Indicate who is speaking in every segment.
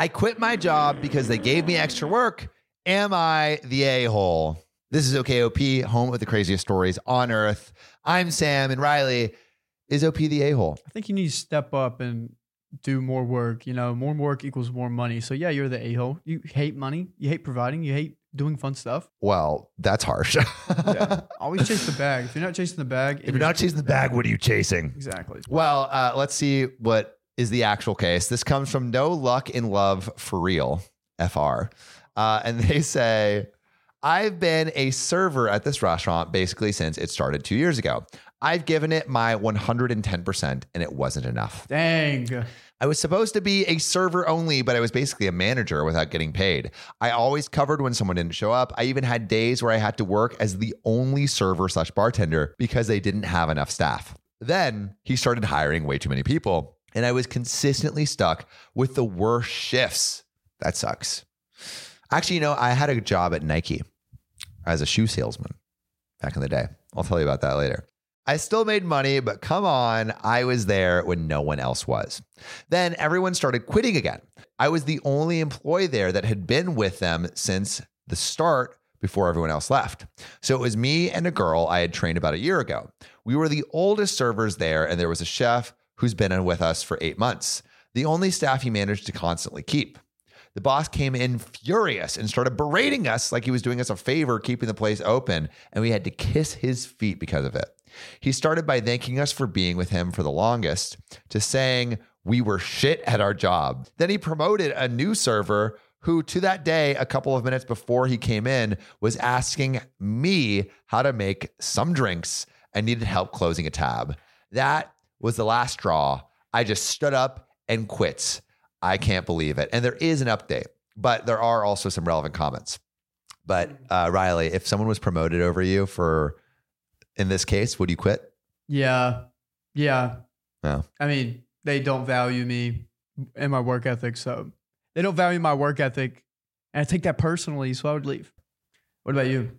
Speaker 1: I quit my job because they gave me extra work. Am I the a hole? This is OKOP, home of the craziest stories on earth. I'm Sam, and Riley is OP the a hole.
Speaker 2: I think you need to step up and do more work. You know, more work equals more money. So yeah, you're the a hole. You hate money. You hate providing. You hate doing fun stuff.
Speaker 1: Well, that's harsh.
Speaker 2: Yeah. Always chase the bag. If you're not chasing the bag,
Speaker 1: if you're not chasing the bag, what are you chasing?
Speaker 2: exactly.
Speaker 1: Well, uh, let's see what is the actual case. This comes from No Luck in Love for Real, FR. Uh, and they say, I've been a server at this restaurant basically since it started two years ago. I've given it my 110%, and it wasn't enough.
Speaker 2: Dang.
Speaker 1: I was supposed to be a server only, but I was basically a manager without getting paid. I always covered when someone didn't show up. I even had days where I had to work as the only server slash bartender because they didn't have enough staff. Then he started hiring way too many people, and I was consistently stuck with the worst shifts. That sucks. Actually, you know, I had a job at Nike as a shoe salesman back in the day. I'll tell you about that later. I still made money, but come on, I was there when no one else was. Then everyone started quitting again. I was the only employee there that had been with them since the start before everyone else left. So it was me and a girl I had trained about a year ago. We were the oldest servers there, and there was a chef who's been with us for eight months, the only staff he managed to constantly keep. The boss came in furious and started berating us like he was doing us a favor keeping the place open, and we had to kiss his feet because of it. He started by thanking us for being with him for the longest, to saying we were shit at our job. Then he promoted a new server who, to that day, a couple of minutes before he came in, was asking me how to make some drinks and needed help closing a tab. That was the last straw. I just stood up and quit. I can't believe it. And there is an update, but there are also some relevant comments. But uh, Riley, if someone was promoted over you for, in this case, would you quit?
Speaker 2: Yeah. Yeah.
Speaker 1: No.
Speaker 2: I mean, they don't value me and my work ethic. So they don't value my work ethic. And I take that personally. So I would leave. What about you?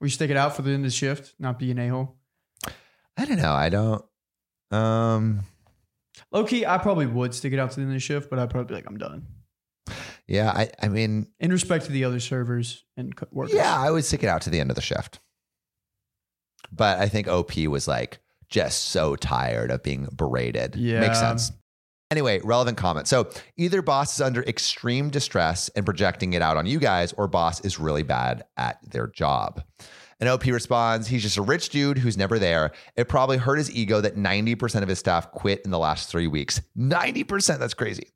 Speaker 2: Would you stick it out for the end of the shift, not be an a hole?
Speaker 1: I don't know. I don't. Um.
Speaker 2: Low key, I probably would stick it out to the end of the shift, but I'd probably be like, I'm done.
Speaker 1: Yeah. I. I mean.
Speaker 2: In respect to the other servers and co- workers.
Speaker 1: Yeah. I would stick it out to the end of the shift. But I think OP was like just so tired of being berated.
Speaker 2: Yeah.
Speaker 1: Makes sense. Anyway, relevant comment. So either boss is under extreme distress and projecting it out on you guys, or boss is really bad at their job. And OP responds, he's just a rich dude who's never there. It probably hurt his ego that 90% of his staff quit in the last three weeks. 90%, that's crazy.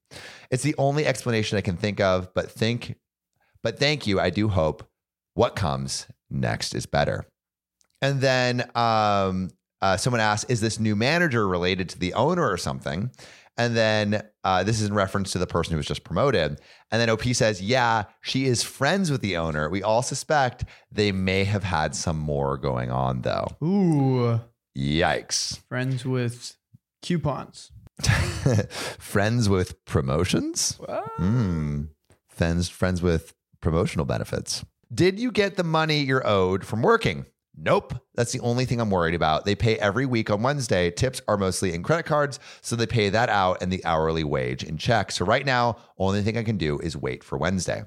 Speaker 1: It's the only explanation I can think of, but think, but thank you. I do hope what comes next is better. And then um, uh, someone asked, is this new manager related to the owner or something? And then uh, this is in reference to the person who was just promoted. And then OP says, yeah, she is friends with the owner. We all suspect they may have had some more going on, though.
Speaker 2: Ooh,
Speaker 1: Yikes.
Speaker 2: friends with coupons.
Speaker 1: friends with promotions? Hmm. Friends, friends with promotional benefits. Did you get the money you're owed from working? Nope. That's the only thing I'm worried about. They pay every week on Wednesday. Tips are mostly in credit cards, so they pay that out and the hourly wage in check. So right now, only thing I can do is wait for Wednesday.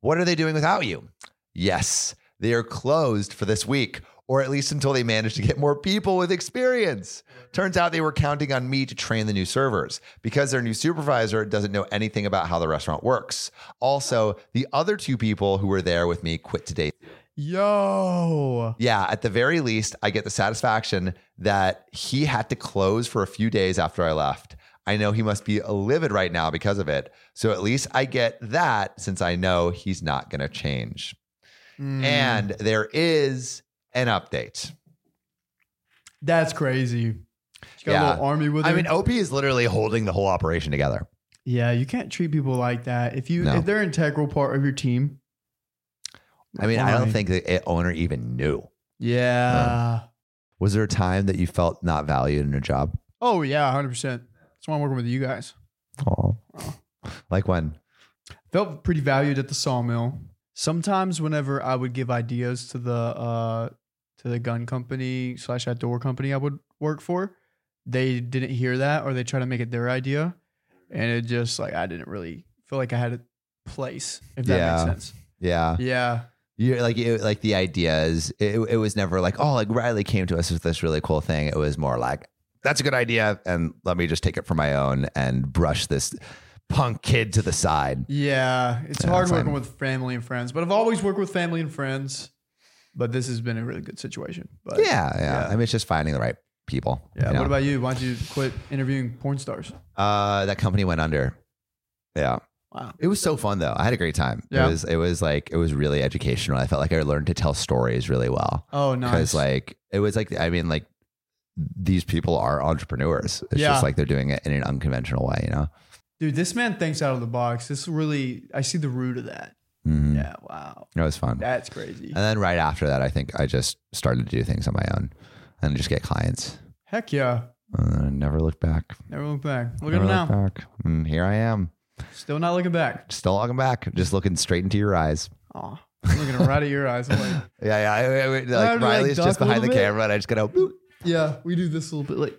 Speaker 1: What are they doing without you? Yes, they are closed for this week, or at least until they manage to get more people with experience. Turns out they were counting on me to train the new servers because their new supervisor doesn't know anything about how the restaurant works. Also, the other two people who were there with me quit today.
Speaker 2: Yo.
Speaker 1: Yeah, at the very least, I get the satisfaction that he had to close for a few days after I left. I know he must be livid right now because of it. So at least I get that since I know he's not going to change.
Speaker 2: Mm,
Speaker 1: And there is an update.
Speaker 2: that's crazy. She got
Speaker 1: Yeah.
Speaker 2: a little army with her.
Speaker 1: I mean, OP is literally holding the whole operation together.
Speaker 2: yeah, you can't treat people like that. If you
Speaker 1: No.
Speaker 2: if they're an integral part of your team.
Speaker 1: I mean, I don't think the owner even knew.
Speaker 2: Yeah.
Speaker 1: Was there a time that you felt not valued in a job?
Speaker 2: Oh yeah, hundred percent. That's why I'm working with you guys.
Speaker 1: Oh, like when?
Speaker 2: Felt pretty valued at the sawmill. Sometimes whenever I would give ideas to the uh to the gun company slash outdoor company I would work for, they didn't hear that or they try to make it their idea. and it just like I didn't really feel like I had a place. If that
Speaker 1: Yeah.
Speaker 2: makes sense.
Speaker 1: Yeah.
Speaker 2: Yeah.
Speaker 1: You like it, like the idea is it, it was never like oh like Riley came to us with this really cool thing. It was more like that's a good idea and let me just take it for my own and brush this punk kid to the side.
Speaker 2: Yeah, it's
Speaker 1: Yeah,
Speaker 2: hard working
Speaker 1: fine.
Speaker 2: with family and friends, but I've always worked with family and friends. But this has been a really good situation. But
Speaker 1: Yeah, yeah.
Speaker 2: Yeah.
Speaker 1: I mean, it's just finding the right people.
Speaker 2: yeah.
Speaker 1: you know?
Speaker 2: What about you? Why'd you quit interviewing porn stars?
Speaker 1: uh, that company went under. Yeah,
Speaker 2: Wow.
Speaker 1: it was so fun though. I had a great time.
Speaker 2: Yeah.
Speaker 1: It was it was like it was really educational. I felt like I learned to tell stories really well
Speaker 2: Oh, nice.
Speaker 1: because like it was like I mean like these people are entrepreneurs. It's
Speaker 2: Yeah.
Speaker 1: just like they're doing it in an unconventional way. You know.
Speaker 2: Dude, this man thinks out of the box. This really, I see the root of that.
Speaker 1: Mhm.
Speaker 2: Yeah. Wow.
Speaker 1: It was fun.
Speaker 2: That's crazy.
Speaker 1: And then right after that, I think I just started to do things on my own and just get clients.
Speaker 2: Heck yeah.
Speaker 1: And I never looked back.
Speaker 2: Never look back. Look
Speaker 1: Never
Speaker 2: at him now.
Speaker 1: back. And here I am,
Speaker 2: Still not looking back.
Speaker 1: still looking back, just looking straight into your eyes.
Speaker 2: Oh, looking right at your eyes. I'm like,
Speaker 1: Yeah, yeah. I, I, I- like
Speaker 2: to, like,
Speaker 1: just behind the
Speaker 2: bit?
Speaker 1: camera, and I just gotta. Boop.
Speaker 2: yeah, we do this a little bit like.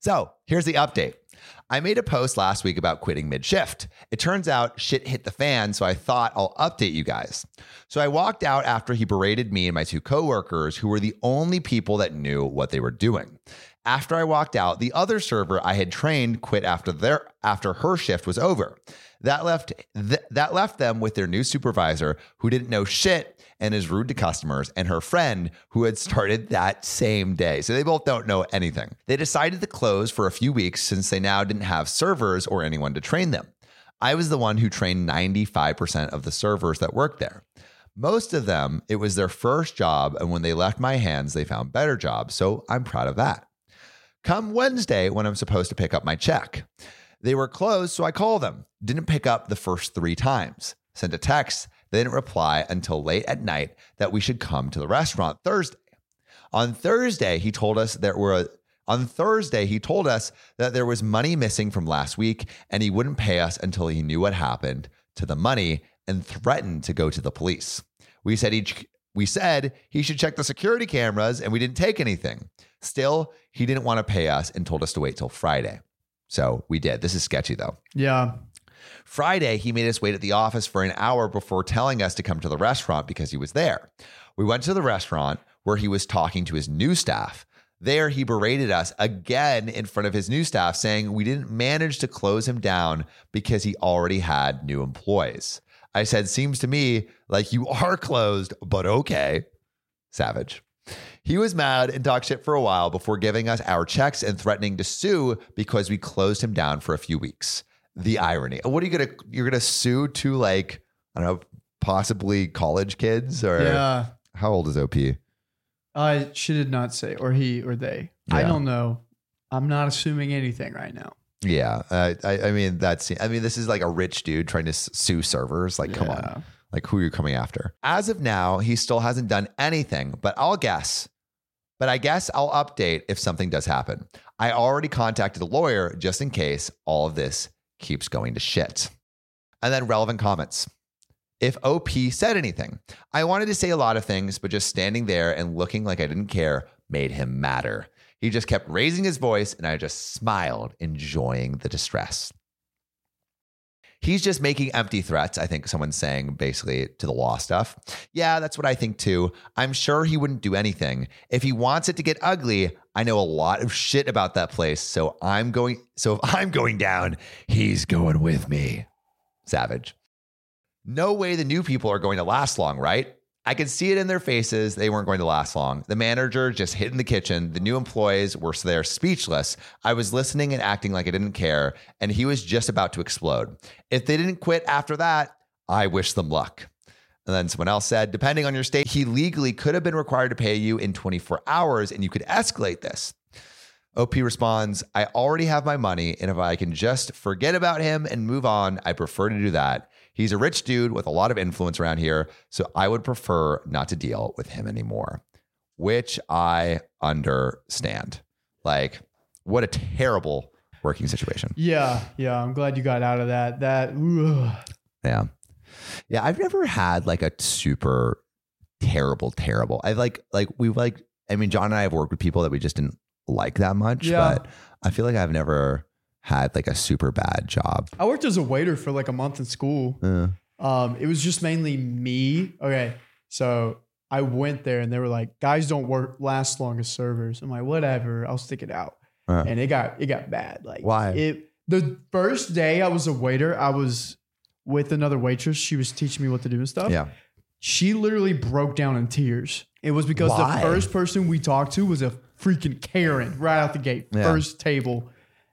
Speaker 1: So here's the update. I made a post last week about quitting mid shift. It turns out shit hit the fan, so I thought I'll update you guys. So I walked out after he berated me and my two coworkers, who were the only people that knew what they were doing. After I walked out, the other server I had trained quit after their after her shift was over. That left th- that left them with their new supervisor who didn't know shit and is rude to customers and her friend who had started that same day. So they both don't know anything. They decided to close for a few weeks since they now didn't have servers or anyone to train them. I was the one who trained 95% of the servers that worked there. Most of them, it was their first job, and when they left my hands, they found better jobs. So I'm proud of that. Come Wednesday, when I'm supposed to pick up my check, they were closed, so I call them. Didn't pick up the first three times. Sent a text, they didn't reply until late at night that we should come to the restaurant Thursday. On Thursday, he told us there were on Thursday, he told us that there was money missing from last week and he wouldn't pay us until he knew what happened to the money and threatened to go to the police. We said he we said he should check the security cameras and we didn't take anything. Still, he didn't want to pay us and told us to wait till Friday. So we did. This is sketchy though.
Speaker 2: Yeah.
Speaker 1: Friday, he made us wait at the office for an hour before telling us to come to the restaurant because he was there. We went to the restaurant where he was talking to his new staff. There, he berated us again in front of his new staff, saying we didn't manage to close him down because he already had new employees. I said, Seems to me like you are closed, but okay. Savage. He was mad and talked shit for a while before giving us our checks and threatening to sue because we closed him down for a few weeks. The irony. What are you gonna you're gonna sue to like, I don't know, possibly college kids or
Speaker 2: Yeah.
Speaker 1: how old is OP?
Speaker 2: Uh, she did not say, or he or they. I don't know. I'm not assuming anything right now.
Speaker 1: Yeah. Uh, I, I mean that's I mean, this is like a rich dude trying to sue servers. Like, come
Speaker 2: Yeah.
Speaker 1: on. Like who are you coming after? As of now, he still hasn't done anything, but I'll guess. But I guess I'll update if something does happen. I already contacted a lawyer just in case all of this keeps going to shit. And then relevant comments. If OP said anything, I wanted to say a lot of things, but just standing there and looking like I didn't care made him madder. He just kept raising his voice, and I just smiled, enjoying the distress. He's just making empty threats. I think someone's saying basically to the law stuff. Yeah, that's what I think too. I'm sure he wouldn't do anything. If he wants it to get ugly, I know a lot of shit about that place. So I'm going, so if I'm going down, he's going with me. Savage. No way the new people are going to last long, right? I could see it in their faces. They weren't going to last long. The manager just hid in the kitchen. The new employees were there speechless. I was listening and acting like I didn't care, and he was just about to explode. If they didn't quit after that, I wish them luck. And then someone else said, depending on your state, he legally could have been required to pay you in 24 hours, and you could escalate this. OP responds, I already have my money, and if I can just forget about him and move on, I prefer to do that. He's a rich dude with a lot of influence around here, so I would prefer not to deal with him anymore, which I understand. Like, what a terrible working situation.
Speaker 2: Yeah, yeah. I'm glad you got out of that. That ugh.
Speaker 1: Yeah. Yeah. I've never had like a super terrible, terrible. I like, like, we've like, I mean, John and I have worked with people that we just didn't like that much,
Speaker 2: Yeah.
Speaker 1: but I feel like I've never had like a super bad job.
Speaker 2: I worked as a waiter for like a month in school.
Speaker 1: Uh,
Speaker 2: Um, it was just mainly me. Okay, so I went there and they were like, "Guys don't work last long as servers." I'm like, "Whatever, I'll stick it out."
Speaker 1: Uh.
Speaker 2: and it got it got bad. Like,
Speaker 1: Why?
Speaker 2: It the first day I was a waiter, I was with another waitress. She was teaching me what to do and stuff.
Speaker 1: yeah.
Speaker 2: She literally broke down in tears. It was because
Speaker 1: Why?
Speaker 2: the first person we talked to was a freaking Karen right out the gate,
Speaker 1: Yeah.
Speaker 2: first table.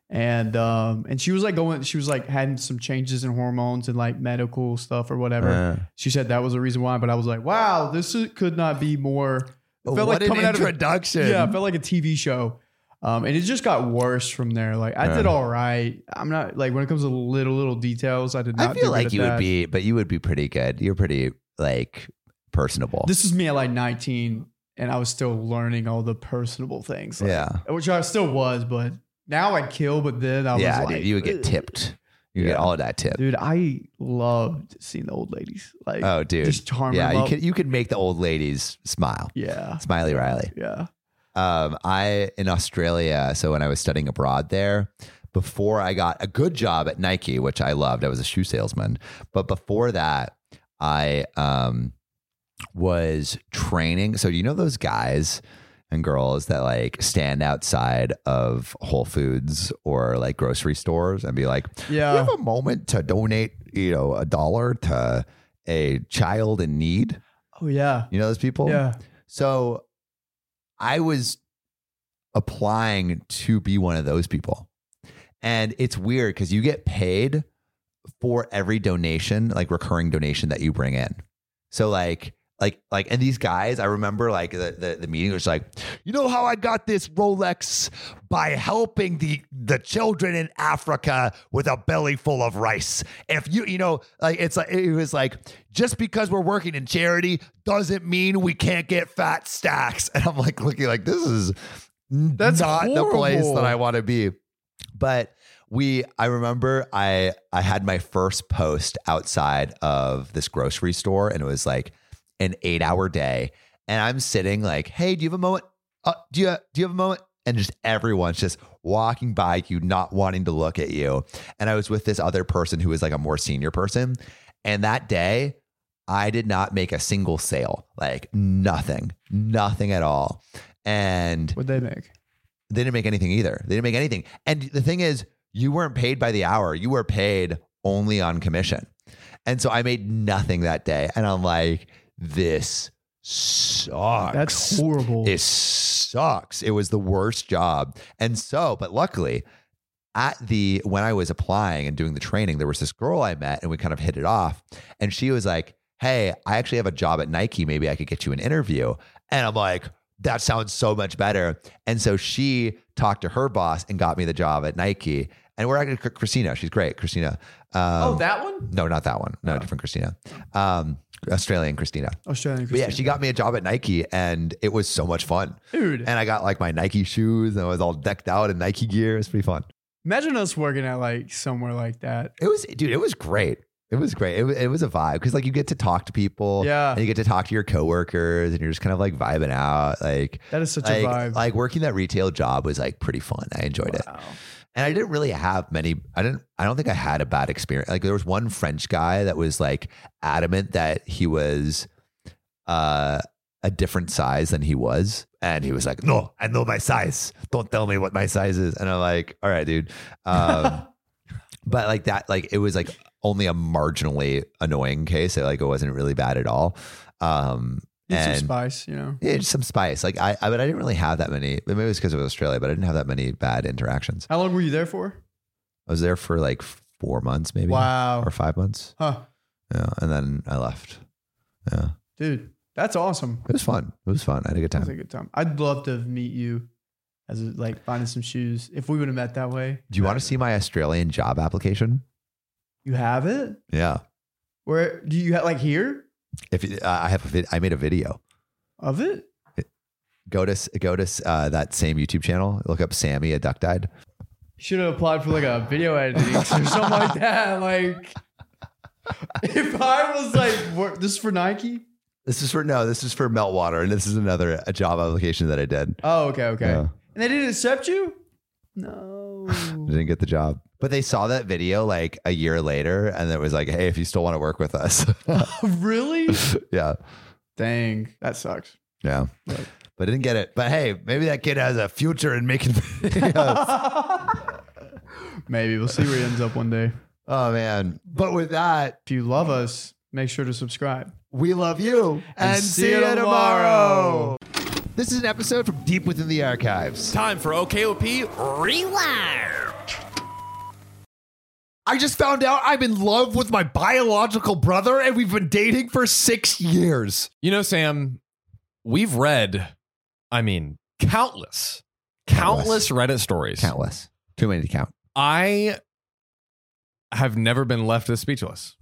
Speaker 2: And um and she was like going she was like having some changes in hormones and like medical stuff or whatever.
Speaker 1: Uh.
Speaker 2: She said that was the reason why, but I was like, wow, this is, could not be more it felt
Speaker 1: what an
Speaker 2: coming out of a-
Speaker 1: introduction.
Speaker 2: yeah, it felt like a TV show. Um, and it just got worse from there. Like I did all right. I'm not like when it comes to little little details, I did not.
Speaker 1: I feel like you
Speaker 2: that.
Speaker 1: would be, but you would be pretty good. You're pretty like personable.
Speaker 2: This is me at like 19, and I was still learning all the personable things. like-
Speaker 1: yeah.
Speaker 2: which I still was, but now I'd kill. But then I
Speaker 1: Yeah,
Speaker 2: was like,
Speaker 1: dude, you would get tipped. You get all of that tip.
Speaker 2: Dude, I loved seeing the old ladies. Like,
Speaker 1: oh, dude.
Speaker 2: just charming.
Speaker 1: yeah, you could you could make the old ladies smile.
Speaker 2: Yeah,
Speaker 1: Smiley Riley.
Speaker 2: yeah.
Speaker 1: Um, I in Australia, so when I was studying abroad there, before I got a good job at Nike, which I loved, I was a shoe salesman. But before that, I um was training. So you know those guys and girls that like stand outside of Whole Foods or like grocery stores and be like,
Speaker 2: Yeah.
Speaker 1: "You have a moment to donate, you know, a dollar to a child in need."
Speaker 2: Oh yeah,
Speaker 1: You know those people?
Speaker 2: yeah.
Speaker 1: So I was applying to be one of those people. And it's weird because you get paid for every donation, like recurring donation that you bring in. So like like like and these guys, I remember like the, the the meeting was like, you know how I got this Rolex by helping the the children in Africa with a belly full of rice. If you you know like it's like it was like just because we're working in charity doesn't mean we can't get fat stacks. And I'm like looking like this is
Speaker 2: That's
Speaker 1: not the place that I want to be. But we I remember I I had my first post outside of this grocery store and it was like an 8-hour day and I'm sitting like, "Hey, do you have a moment? Uh, do you do you have a moment?" And just everyone's just walking by you not wanting to look at you. And I was with this other person who was like a more senior person and that day I did not make a single sale. Like nothing. Nothing at all. And
Speaker 2: What'd they make?
Speaker 1: they didn't make anything either. They didn't make anything. And the thing is, you weren't paid by the hour. You were paid only on commission. And so I made nothing that day. And I'm like, this sucks.
Speaker 2: That's horrible.
Speaker 1: It sucks. It was the worst job. And so, but luckily, at the when I was applying and doing the training, there was this girl I met and we kind of hit it off. And she was like, Hey, I actually have a job at Nike. Maybe I could get you an interview. And I'm like, that sounds so much better. And so she talked to her boss and got me the job at Nike. And we're actually Christina. She's great, Christina. Um,
Speaker 2: oh, that one?
Speaker 1: no, not that one. No, different Christina. Um, Australian Christina.
Speaker 2: Australian.
Speaker 1: But yeah, she got me a job at Nike and it was so much fun.
Speaker 2: Dude.
Speaker 1: And I got like my Nike shoes and I was all decked out in Nike gear. It's pretty fun.
Speaker 2: Imagine us working at like somewhere like that.
Speaker 1: It was, dude, it was great. It was great. It was, it was a vibe because like you get to talk to people.
Speaker 2: Yeah.
Speaker 1: And you get to talk to your coworkers and you're just kind of like vibing out. Like,
Speaker 2: That is such
Speaker 1: like,
Speaker 2: a vibe.
Speaker 1: like working that retail job was like pretty fun. I enjoyed it. And I didn't really have many, I didn't, I don't think I had a bad experience. Like there was one French guy that was like adamant that he was uh, a different size than he was. And he was like, no, I know my size. Don't tell me what my size is. And I'm like, all right, dude. Um, but like that, like it was like only a marginally annoying case. Like it wasn't really bad at all. Um,
Speaker 2: Need some spice, you know.
Speaker 1: yeah, just some spice. Like I, I, but I didn't really have that many. Maybe it was because it was Australia, but I didn't have that many bad interactions.
Speaker 2: How long were you there for?
Speaker 1: I was there for like four months, maybe,
Speaker 2: Wow.
Speaker 1: or five months.
Speaker 2: Huh.
Speaker 1: Yeah, and then I left. Yeah,
Speaker 2: Dude, that's awesome.
Speaker 1: it was fun. It was fun. I had a good
Speaker 2: That was a
Speaker 1: time.
Speaker 2: good time. I'd love to meet you as a, like finding some shoes. If we would have met that way.
Speaker 1: Do you want to see my Australian job application?
Speaker 2: You have it?
Speaker 1: Yeah.
Speaker 2: Where do you have like here
Speaker 1: If you, uh, I have a vid, I made a video.
Speaker 2: of it?
Speaker 1: Go to go to uh, that same YouTube channel. Look up Sammy a duck died.
Speaker 2: Should have applied for like a video editing or something like that. Like, if I was like, this is for Nike?
Speaker 1: This is for no. This is for Meltwater, and this is another a job application that I did.
Speaker 2: Oh, okay, okay.
Speaker 1: Yeah.
Speaker 2: And they didn't accept you? No.
Speaker 1: I didn't get the job. But they saw that video like a year later, and it was like, "Hey, if you still want to work with us,
Speaker 2: really?
Speaker 1: yeah,
Speaker 2: Dang, that sucks.
Speaker 1: yeah."
Speaker 2: Right.
Speaker 1: But I didn't get it. But hey, maybe that kid has a future in making videos.
Speaker 2: Maybe we'll see where he ends up one day.
Speaker 1: oh man! But with that,
Speaker 2: If you love us, make sure to subscribe.
Speaker 1: we love you, and,
Speaker 2: see you tomorrow.
Speaker 1: This is an episode from deep within the archives.
Speaker 3: Time for OKOP Rewind.
Speaker 1: I just found out I'm in love with my biological brother, and we've been dating for six years.
Speaker 3: You know, Sam, we've read, I mean, countless, countless, Reddit stories.
Speaker 1: Countless, too many to count.
Speaker 3: I have never been left this speechless.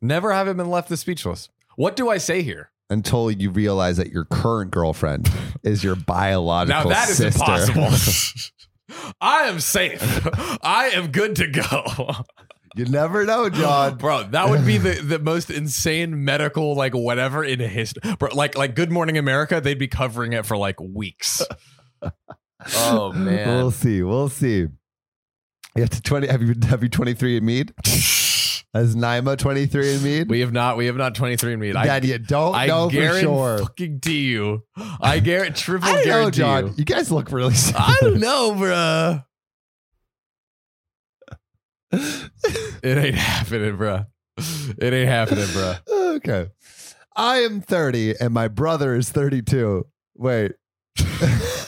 Speaker 3: Never have I been left this speechless. What do I say here?
Speaker 1: until you realize that your current girlfriend is your biological
Speaker 3: Now that is
Speaker 1: sister.
Speaker 3: impossible. I am safe. I am good to go.
Speaker 1: you never know, John.
Speaker 3: Bro, that would be the, the most insane medical like whatever in history. Bro, like like Good Morning America, they'd be covering it for like weeks. oh man.
Speaker 1: We'll see. We'll see. You have to twenty. Have you have you twenty three and Mead? Has Naima twenty three and me?
Speaker 3: we have not we have not 23 and me. I
Speaker 1: Dad, you don't
Speaker 3: I
Speaker 1: know for
Speaker 3: guarantee
Speaker 1: sure.
Speaker 3: fucking you. I guarantee triple
Speaker 1: I don't know,
Speaker 3: guarantee
Speaker 1: John.
Speaker 3: you.
Speaker 1: You guys look really.
Speaker 3: I don't know, bruh. It ain't happening, bruh. It ain't happening, bruh.
Speaker 1: okay. I am thirty, and my brother is thirty two. Wait.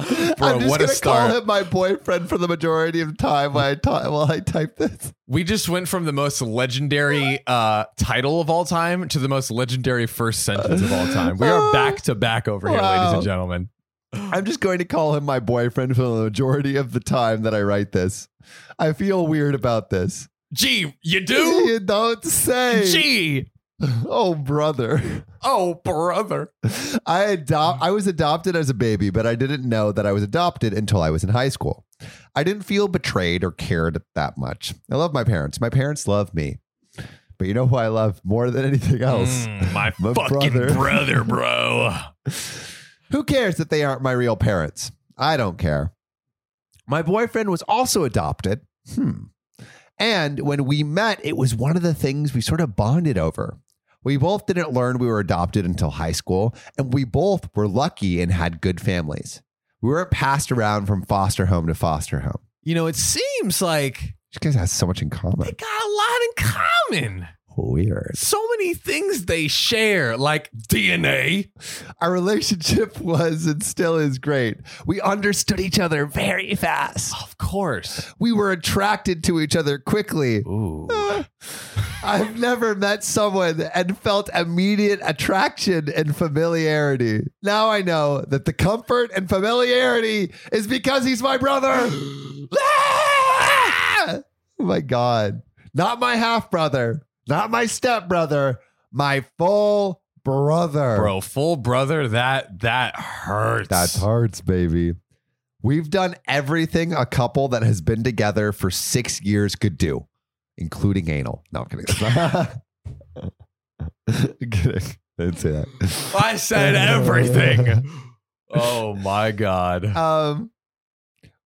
Speaker 3: Bro,
Speaker 1: I'm just
Speaker 3: what
Speaker 1: gonna
Speaker 3: start.
Speaker 1: call him my boyfriend for the majority of the time while I ta- while I type this.
Speaker 3: We just went from the most legendary uh, title of all time to the most legendary first sentence of all time. We are back to back over here, ladies and gentlemen.
Speaker 1: I'm just going to call him my boyfriend for the majority of the time that I write this. I feel weird about this.
Speaker 3: Gee, you do?
Speaker 1: You don't say.
Speaker 3: Gee.
Speaker 1: Oh, brother.
Speaker 3: Oh, brother.
Speaker 1: I adopt. I was adopted as a baby, but I didn't know that I was adopted until I was in high school. I didn't feel betrayed or cared that much. I love my parents. My parents love me. But you know who I love more than anything else?
Speaker 3: Mm, my,
Speaker 1: My
Speaker 3: fucking
Speaker 1: brother.
Speaker 3: brother, bro.
Speaker 1: Who cares that they aren't my real parents? I don't care. My boyfriend was also adopted. Hmm. And when we met, it was one of the things we sort of bonded over. We both didn't learn we were adopted until high school, and we both were lucky and had good families. We weren't passed around from foster home to foster home.
Speaker 3: You know, it seems like
Speaker 1: You guys have so much in common.
Speaker 3: they got a lot in common.
Speaker 1: Weird.
Speaker 3: So many things they share, like DNA.
Speaker 1: Our relationship was and still is great. We understood each other very fast.
Speaker 3: Of course.
Speaker 1: We were attracted to each other quickly.
Speaker 3: Ooh.
Speaker 1: I've never met someone and felt immediate attraction and familiarity. Now I know that the comfort and familiarity is because he's my brother. Ah! oh my God. Not my half brother, not my step brother, my full brother.
Speaker 3: Bro, full brother, that that hurts.
Speaker 1: That hurts, baby. We've done everything a couple that has been together for six years could do, including anal. No, I'm kidding. Kidding. I didn't say that.
Speaker 3: I said everything. oh my god.
Speaker 1: Um,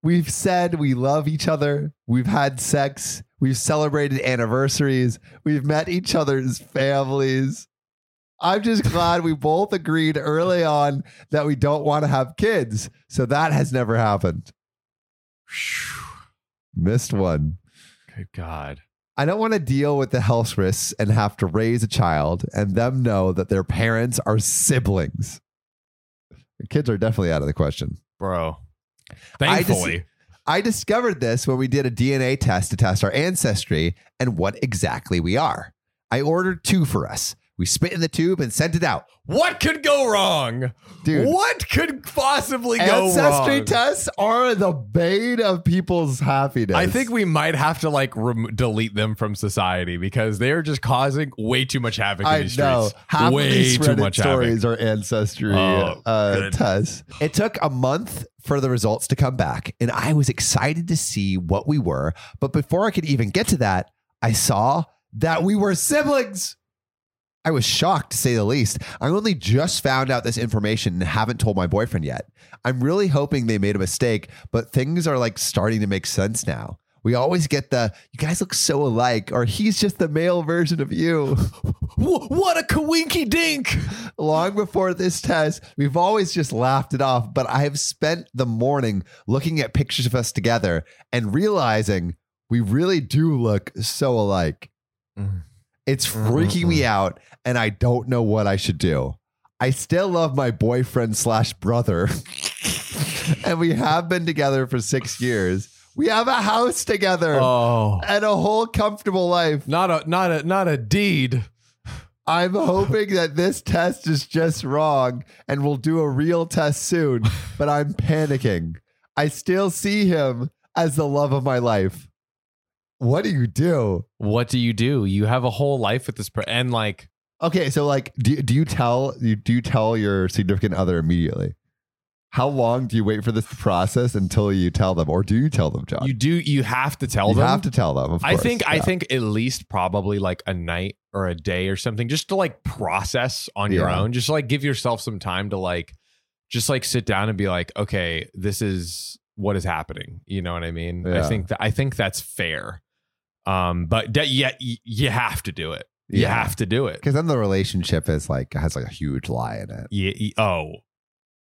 Speaker 1: we've said we love each other. We've had sex. We've celebrated anniversaries. We've met each other's families. I'm just glad we both agreed early on that we don't want to have kids. So that has never happened. Missed one.
Speaker 3: Good god.
Speaker 1: I don't want to deal with the health risks and have to raise a child and them know that their parents are siblings. The kids are definitely out of the question.
Speaker 3: Bro.
Speaker 1: I just-
Speaker 3: Thankfully.
Speaker 1: I discovered this when we did a DNA test to test our ancestry and what exactly we are. I ordered two for us. We spit in the tube and sent it out.
Speaker 3: what could go wrong?
Speaker 1: Dude.
Speaker 3: What could possibly go wrong?
Speaker 1: Ancestry
Speaker 3: wrong?
Speaker 1: tests are the bane of people's happiness.
Speaker 3: I think we might have to like rem- delete them from society because they are just causing way too much havoc in
Speaker 1: I
Speaker 3: these
Speaker 1: know.
Speaker 3: streets.
Speaker 1: Half
Speaker 3: way
Speaker 1: of these
Speaker 3: too much havoc.
Speaker 1: stories are ancestry
Speaker 3: Oh,
Speaker 1: uh, tests. It took a month for the results to come back, and I was excited to see what we were. But before I could even get to that, I saw that we were siblings. I was shocked to say the least. I only just found out this information and haven't told my boyfriend yet. I'm really hoping they made a mistake, but things are like starting to make sense now. We always get the you guys look so alike, or he's just the male version of you.
Speaker 3: What a kawinky dink.
Speaker 1: long before this test, we've always just laughed it off. But I have spent the morning looking at pictures of us together and realizing we really do look so alike.
Speaker 3: Mm.
Speaker 1: It's mm-hmm, freaking me mm-hmm. out, and I don't know what I should do. I still love my boyfriend slash brother, and we have been together for six years. We have a house together
Speaker 3: Oh.
Speaker 1: and a whole comfortable life.
Speaker 3: Not a not a not a deed.
Speaker 1: I'm hoping that this test is just wrong and we'll do a real test soon, but I'm panicking. I still see him as the love of my life. What do you do?
Speaker 3: What do you do? You have a whole life with this per- and like
Speaker 1: Okay, so like do, do you tell you do you tell your significant other immediately? How long do you wait for this process until you tell them or do you tell them, John?
Speaker 3: you do you have to tell
Speaker 1: You
Speaker 3: them.
Speaker 1: have to tell them, of
Speaker 3: I
Speaker 1: course,
Speaker 3: think I think at least probably like a night or a day or something just to like process on your own. Just like give yourself some time to like just like sit down and be like, okay, this is what is happening. You know what I mean? I think that I think that's fair. Um, but that yet you have to do it. You
Speaker 1: Yeah.
Speaker 3: have to do it.
Speaker 1: because then the relationship is like has like a huge lie in it.
Speaker 3: Yeah. Oh,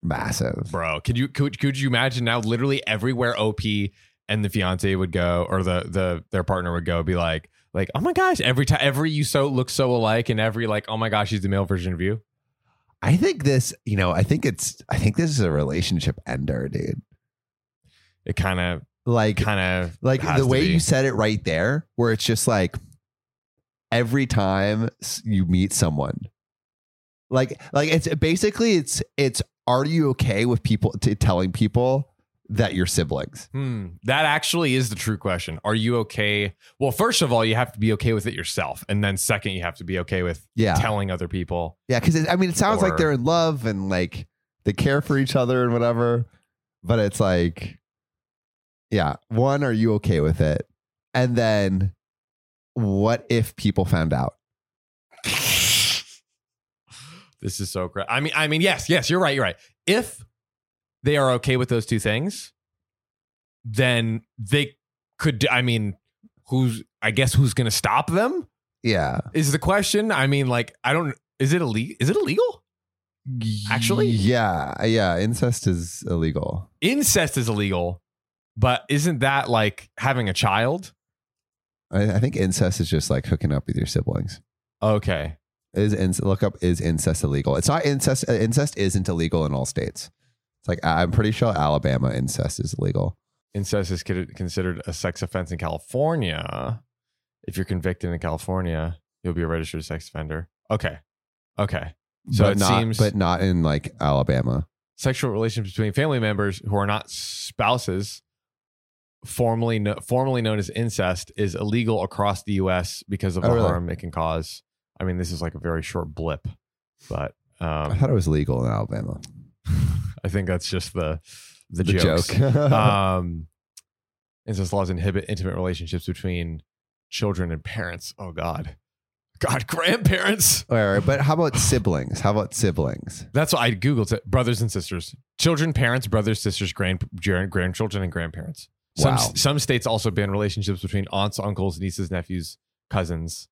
Speaker 1: Massive.
Speaker 3: bro, could you could could you imagine now? Literally everywhere OP and the fiance would go, or the the their partner would go, be like, like, oh my gosh, every time every you so look so alike, and every like, oh my gosh, he's the male version of you.
Speaker 1: I think this, you know, I think it's I think this is a relationship ender, dude.
Speaker 3: It kind of
Speaker 1: Like
Speaker 3: kind of
Speaker 1: like the way you said it right there where it's just like every time you meet someone like like it's basically it's it's are you okay with people t- telling people that you're siblings
Speaker 3: Hmm, that actually is the true question. Are you okay? Well, first of all, you have to be okay with it yourself, and then second, you have to be okay with
Speaker 1: Yeah.
Speaker 3: telling other people.
Speaker 1: yeah because i mean it sounds
Speaker 3: Or-
Speaker 1: like they're in love and like they care for each other and whatever but it's like yeah one are you okay with it and then what if people found out
Speaker 3: This is so great. I mean, I mean, yes, yes, you're right. You're right. If they are okay with those two things, then they could. I mean, who's? I guess who's going to stop them
Speaker 1: yeah
Speaker 3: is the question. I mean, like, I don't. Is it illegal? Is it illegal? Actually?
Speaker 1: yeah yeah incest is illegal
Speaker 3: Incest is illegal, but isn't that like having a child?
Speaker 1: I, I think incest is just like hooking up with your siblings.
Speaker 3: Okay.
Speaker 1: Is inc- look up is incest illegal? It's not incest. uh, Incest isn't illegal in all states. It's like I'm pretty sure Alabama incest is illegal.
Speaker 3: Incest is considered a sex offense in California. If you're convicted in California, you'll be a registered sex offender. Okay. Okay. So
Speaker 1: but
Speaker 3: it
Speaker 1: not,
Speaker 3: seems-
Speaker 1: but not in like Alabama.
Speaker 3: sexual relations between family members who are not spouses, formerly no, formerly known as incest, is illegal across the U.S. because of
Speaker 1: Oh,
Speaker 3: the
Speaker 1: really?
Speaker 3: harm it can cause. I mean, this is like a very short blip, but
Speaker 1: I
Speaker 3: um,
Speaker 1: thought it was legal in Alabama.
Speaker 3: I think that's just the the,
Speaker 1: The
Speaker 3: jokes.
Speaker 1: joke.
Speaker 3: um, incest laws inhibit intimate relationships between children and parents. Oh God, God, grandparents.
Speaker 1: All right, but how about siblings? How about siblings?
Speaker 3: That's what I googled. It. Brothers and sisters, children, parents, brothers, sisters, grand grandchildren, and grandparents. Some
Speaker 1: Wow.
Speaker 3: some states also ban relationships between aunts, uncles, nieces, nephews, cousins.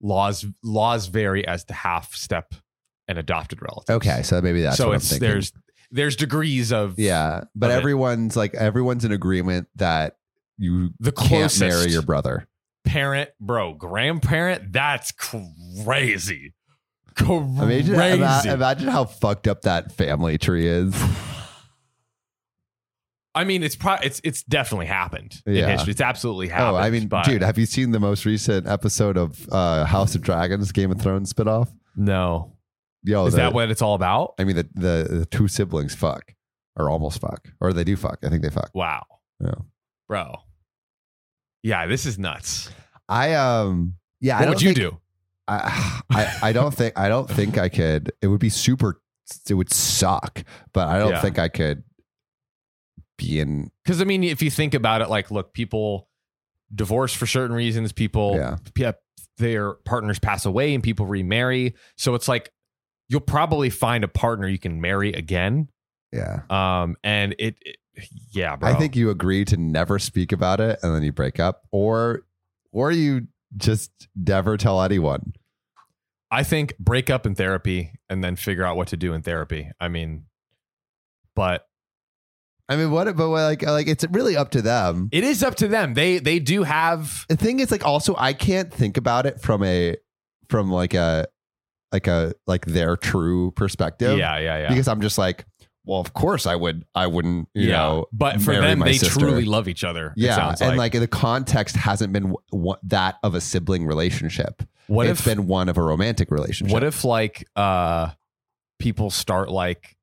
Speaker 3: Laws laws vary as to half step and adopted relatives.
Speaker 1: Okay, so maybe that's
Speaker 3: so it's there's there's degrees of
Speaker 1: yeah, but
Speaker 3: of it.
Speaker 1: everyone's like everyone's in agreement that you
Speaker 3: the
Speaker 1: can't
Speaker 3: closest
Speaker 1: marry your brother.
Speaker 3: parent, bro, grandparent. That's crazy. Crazy.
Speaker 1: Imagine, imagine how fucked up that family tree is.
Speaker 3: I mean, it's pro- it's it's definitely happened in
Speaker 1: Yeah.
Speaker 3: history. It's absolutely happened.
Speaker 1: Oh, I mean, dude, have you seen the most recent episode of uh, House of Dragons, Game of Thrones spinoff?
Speaker 3: no.
Speaker 1: Yo,
Speaker 3: Is
Speaker 1: the-
Speaker 3: that what it's all about?
Speaker 1: I mean? The, the the two siblings fuck, or almost fuck, or they do fuck. I think they fuck.
Speaker 3: Wow,
Speaker 1: Yeah.
Speaker 3: bro. Yeah, this is nuts.
Speaker 1: I um, yeah. I
Speaker 3: what would you do?
Speaker 1: I, I I don't think I don't think I could. It would be super. It would suck, but I don't
Speaker 3: Yeah.
Speaker 1: think I could be in.
Speaker 3: Because I mean, if you think about it, like, look, people divorce for certain reasons. People,
Speaker 1: Yeah.
Speaker 3: yeah, their partners pass away, and people remarry. So it's like you'll probably find a partner you can marry again.
Speaker 1: Yeah,
Speaker 3: Um, and it, it yeah, bro.
Speaker 1: I think you agree to never speak about it, and then you break up, or or you just never tell anyone.
Speaker 3: I think break up in therapy and then figure out what to do in therapy. I mean, but
Speaker 1: I mean, what? But like, like it's really up to them.
Speaker 3: it is up to them. They they do have
Speaker 1: The thing is, like, also, I can't think about it from a from like a like a like their true perspective.
Speaker 3: yeah, yeah, yeah.
Speaker 1: because I'm just like, well, of course I would. I wouldn't, you
Speaker 3: yeah.
Speaker 1: know.
Speaker 3: but for
Speaker 1: marry
Speaker 3: them,
Speaker 1: my
Speaker 3: they
Speaker 1: sister.
Speaker 3: truly love each other. it
Speaker 1: Yeah,
Speaker 3: sounds
Speaker 1: and like. the context hasn't been w- w- that of a sibling relationship.
Speaker 3: what
Speaker 1: it's
Speaker 3: if
Speaker 1: been one of a romantic relationship.
Speaker 3: what if like uh people start like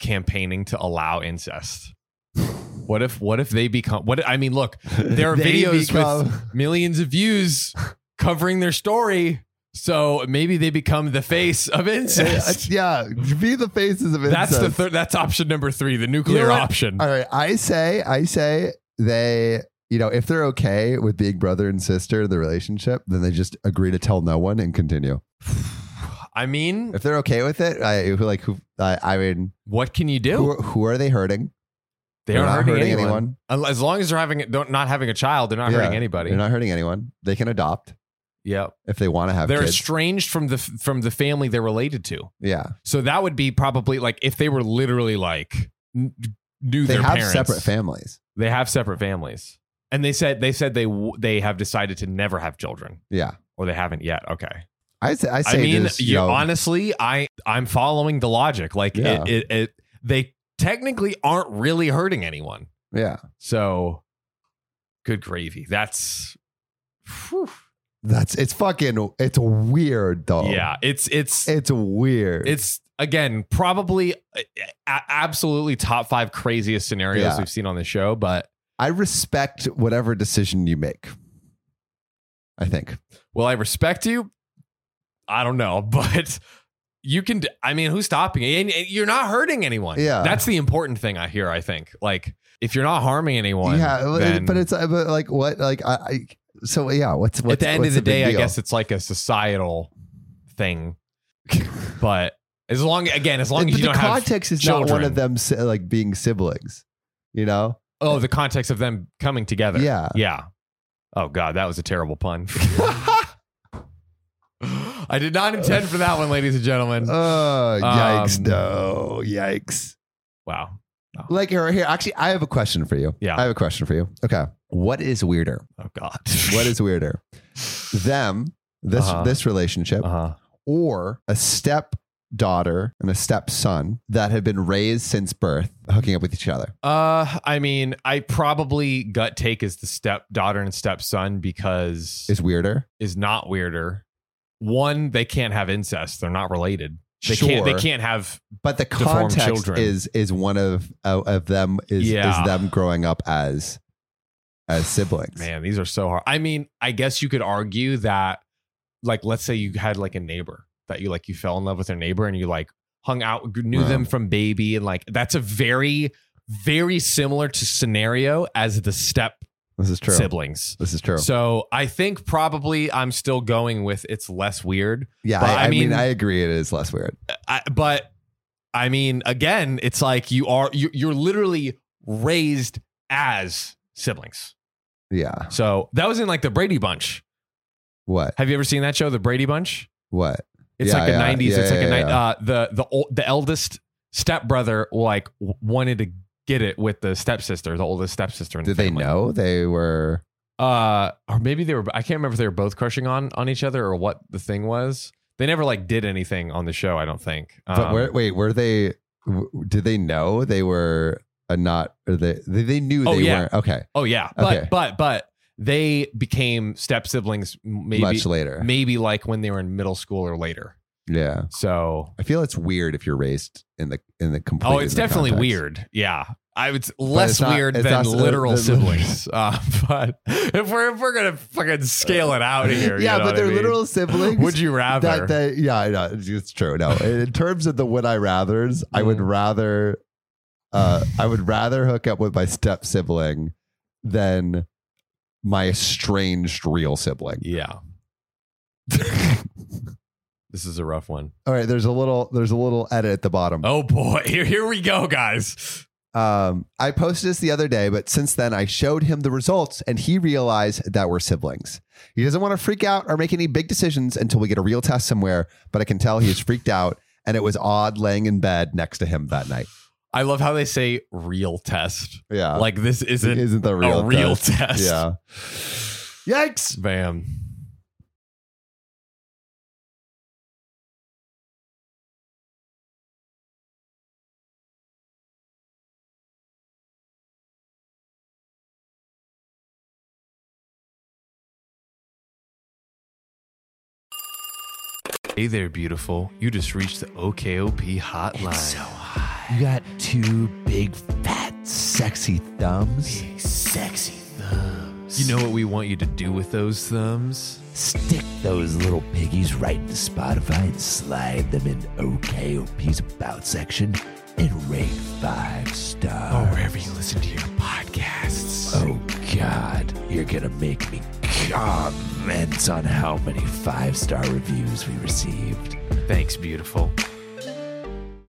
Speaker 3: campaigning to allow incest? What if what if they become what I mean, look, there are videos
Speaker 1: become-
Speaker 3: with millions of views covering their story. So maybe they become the face of incest.
Speaker 1: yeah, be the faces of incest.
Speaker 3: That's the third. That's option number three, the
Speaker 1: You
Speaker 3: nuclear
Speaker 1: know
Speaker 3: option.
Speaker 1: All right, I say, I say they, you know, if they're okay with being brother and sister in the relationship, then they just agree to tell no one and continue.
Speaker 3: I mean,
Speaker 1: If they're okay with it, I who like who I, I mean,
Speaker 3: what can you do?
Speaker 1: who, who are they hurting?
Speaker 3: They
Speaker 1: they're
Speaker 3: aren't
Speaker 1: not
Speaker 3: hurting,
Speaker 1: hurting
Speaker 3: anyone.
Speaker 1: anyone.
Speaker 3: As long as they're having don't not having a child, they're not
Speaker 1: Yeah,
Speaker 3: hurting anybody.
Speaker 1: They're not hurting anyone. They can adopt
Speaker 3: Yep.
Speaker 1: if they want to have
Speaker 3: They're
Speaker 1: kids.
Speaker 3: estranged from the from the family they're related to.
Speaker 1: yeah,
Speaker 3: So that would be probably like if they were literally like knew their parents.
Speaker 1: they
Speaker 3: their
Speaker 1: have
Speaker 3: parents.
Speaker 1: separate families.
Speaker 3: They have separate families, and they said they said they w- they have decided to never have children,
Speaker 1: Yeah,
Speaker 3: or they haven't yet. Okay.
Speaker 1: I say, I
Speaker 3: I
Speaker 1: say
Speaker 3: mean,
Speaker 1: just,
Speaker 3: you
Speaker 1: yo,
Speaker 3: honestly, I I'm following the logic. Like
Speaker 1: Yeah.
Speaker 3: it, it, it, they technically aren't really hurting anyone.
Speaker 1: yeah,
Speaker 3: So, good gravy. That's, whew.
Speaker 1: that's it's fucking it's weird though.
Speaker 3: yeah. It's it's
Speaker 1: it's weird.
Speaker 3: it's again probably a- a- absolutely top five craziest scenarios
Speaker 1: Yeah.
Speaker 3: we've seen on the show. But
Speaker 1: I respect whatever decision you make. I think.
Speaker 3: Well, I respect you? I don't know, but. You can, I mean, who's stopping you? And and you're not hurting anyone.
Speaker 1: Yeah.
Speaker 3: That's the important thing I hear, I think. Like, if you're not harming anyone,
Speaker 1: yeah, but-
Speaker 3: then-
Speaker 1: but it's uh, but like what like I, I so yeah. What's, what's
Speaker 3: at the end of the,
Speaker 1: big
Speaker 3: day, I guess it's like a societal thing. but as long again, as long
Speaker 1: But
Speaker 3: as you
Speaker 1: the
Speaker 3: don't have
Speaker 1: context is not one of them like being siblings. You know?
Speaker 3: oh, the context of them coming together.
Speaker 1: Yeah.
Speaker 3: yeah. Oh God, that was a terrible pun. I did not intend for that one, ladies and gentlemen.
Speaker 1: Oh, yikes!
Speaker 3: Um,
Speaker 1: no, yikes!
Speaker 3: wow.
Speaker 1: Like here, here. Actually, I have a question for you.
Speaker 3: Yeah.
Speaker 1: I have a question for you. Okay, what is weirder?
Speaker 3: Oh God.
Speaker 1: What is weirder? Them, this
Speaker 3: Uh-huh.
Speaker 1: this relationship,
Speaker 3: Uh huh.
Speaker 1: or a step daughter and a stepson that have been raised since birth, hooking up with each other?
Speaker 3: Uh, I mean, I probably gut take is the stepdaughter and stepson because
Speaker 1: Is weirder?
Speaker 3: is not weirder. One, they can't have incest; they're not related. They can't. They can't have.
Speaker 1: But the context
Speaker 3: children.
Speaker 1: is is one of of, of them is
Speaker 3: Yeah.
Speaker 1: is them growing up as as siblings.
Speaker 3: Man, these are so hard. I mean, I guess you could argue that, like, let's say you had like a neighbor that you like, you fell in love with their neighbor, and you like hung out, knew
Speaker 1: Wow.
Speaker 3: them from baby, and like that's a very, very similar to scenario as the step
Speaker 1: This is true.
Speaker 3: siblings.
Speaker 1: This is true.
Speaker 3: So I think probably I'm still going with it's less weird.
Speaker 1: yeah,
Speaker 3: but
Speaker 1: I,
Speaker 3: I
Speaker 1: mean, I agree. It is less weird.
Speaker 3: I, but I mean, again, it's like you are you, you're literally raised as siblings.
Speaker 1: Yeah.
Speaker 3: So that was in like the Brady Bunch.
Speaker 1: What?
Speaker 3: Have you ever seen that show, The Brady Bunch?
Speaker 1: What?
Speaker 3: It's
Speaker 1: Yeah,
Speaker 3: like a
Speaker 1: yeah,
Speaker 3: 90s.
Speaker 1: yeah,
Speaker 3: it's like a night. Uh, the the ol- the eldest stepbrother like wanted to get it with the stepsister, the oldest stepsister. In the
Speaker 1: Did they
Speaker 3: family.
Speaker 1: know they were?
Speaker 3: Uh, or maybe they were. I can't remember if they were both crushing on on each other or what the thing was. They never like did anything on the show. I don't think.
Speaker 1: But
Speaker 3: Um,
Speaker 1: where, wait, were they? w- Did they know they were a not? Or they they, they knew
Speaker 3: Oh,
Speaker 1: they
Speaker 3: yeah.
Speaker 1: weren't. Okay,
Speaker 3: Oh yeah, but
Speaker 1: Okay.
Speaker 3: but but they became step siblings maybe
Speaker 1: much later.
Speaker 3: maybe like when they were in middle school or later.
Speaker 1: Yeah,
Speaker 3: So
Speaker 1: I feel it's weird if you're raised in the in the complete.
Speaker 3: oh, it's definitely
Speaker 1: context.
Speaker 3: weird. Yeah, I would less
Speaker 1: not-
Speaker 3: weird than literal siblings. Uh, but if we're if we're gonna fucking scale it out here, you
Speaker 1: Yeah,
Speaker 3: know
Speaker 1: but they're
Speaker 3: I mean?
Speaker 1: literal siblings.
Speaker 3: Would you rather?
Speaker 1: That, that, yeah, I know. It's, it's true. No, in terms of the would I rather's, I would
Speaker 3: Mm.
Speaker 1: rather, uh, I would rather hook up with my step sibling than my estranged real sibling.
Speaker 3: yeah. this is a rough one.
Speaker 1: All right, there's a little, there's a little edit at the bottom.
Speaker 3: Oh boy, here here we go, guys.
Speaker 1: Um, I posted this the other day, but since then I showed him the results and he realized that we're siblings. He doesn't want to freak out or make any big decisions until we get a real test somewhere, but I can tell he's freaked out and it was odd laying in bed next to him that night.
Speaker 3: I love how they say real test.
Speaker 1: Yeah.
Speaker 3: Like this isn't,
Speaker 1: isn't the real
Speaker 3: a real
Speaker 1: test.
Speaker 3: test.
Speaker 1: Yeah. Yikes.
Speaker 3: Bam. Hey there, beautiful. You just reached the OKOP hotline.
Speaker 1: You got two big, fat, sexy thumbs.
Speaker 3: Big, sexy thumbs. You know what we want you to do with those thumbs?
Speaker 4: Stick those little piggies right into Spotify and slide them in OKOP's About section and rate five stars.
Speaker 3: Or wherever you listen to your podcasts.
Speaker 4: Oh, God. You're going to make me comment on how many five star reviews we received.
Speaker 3: Thanks, beautiful.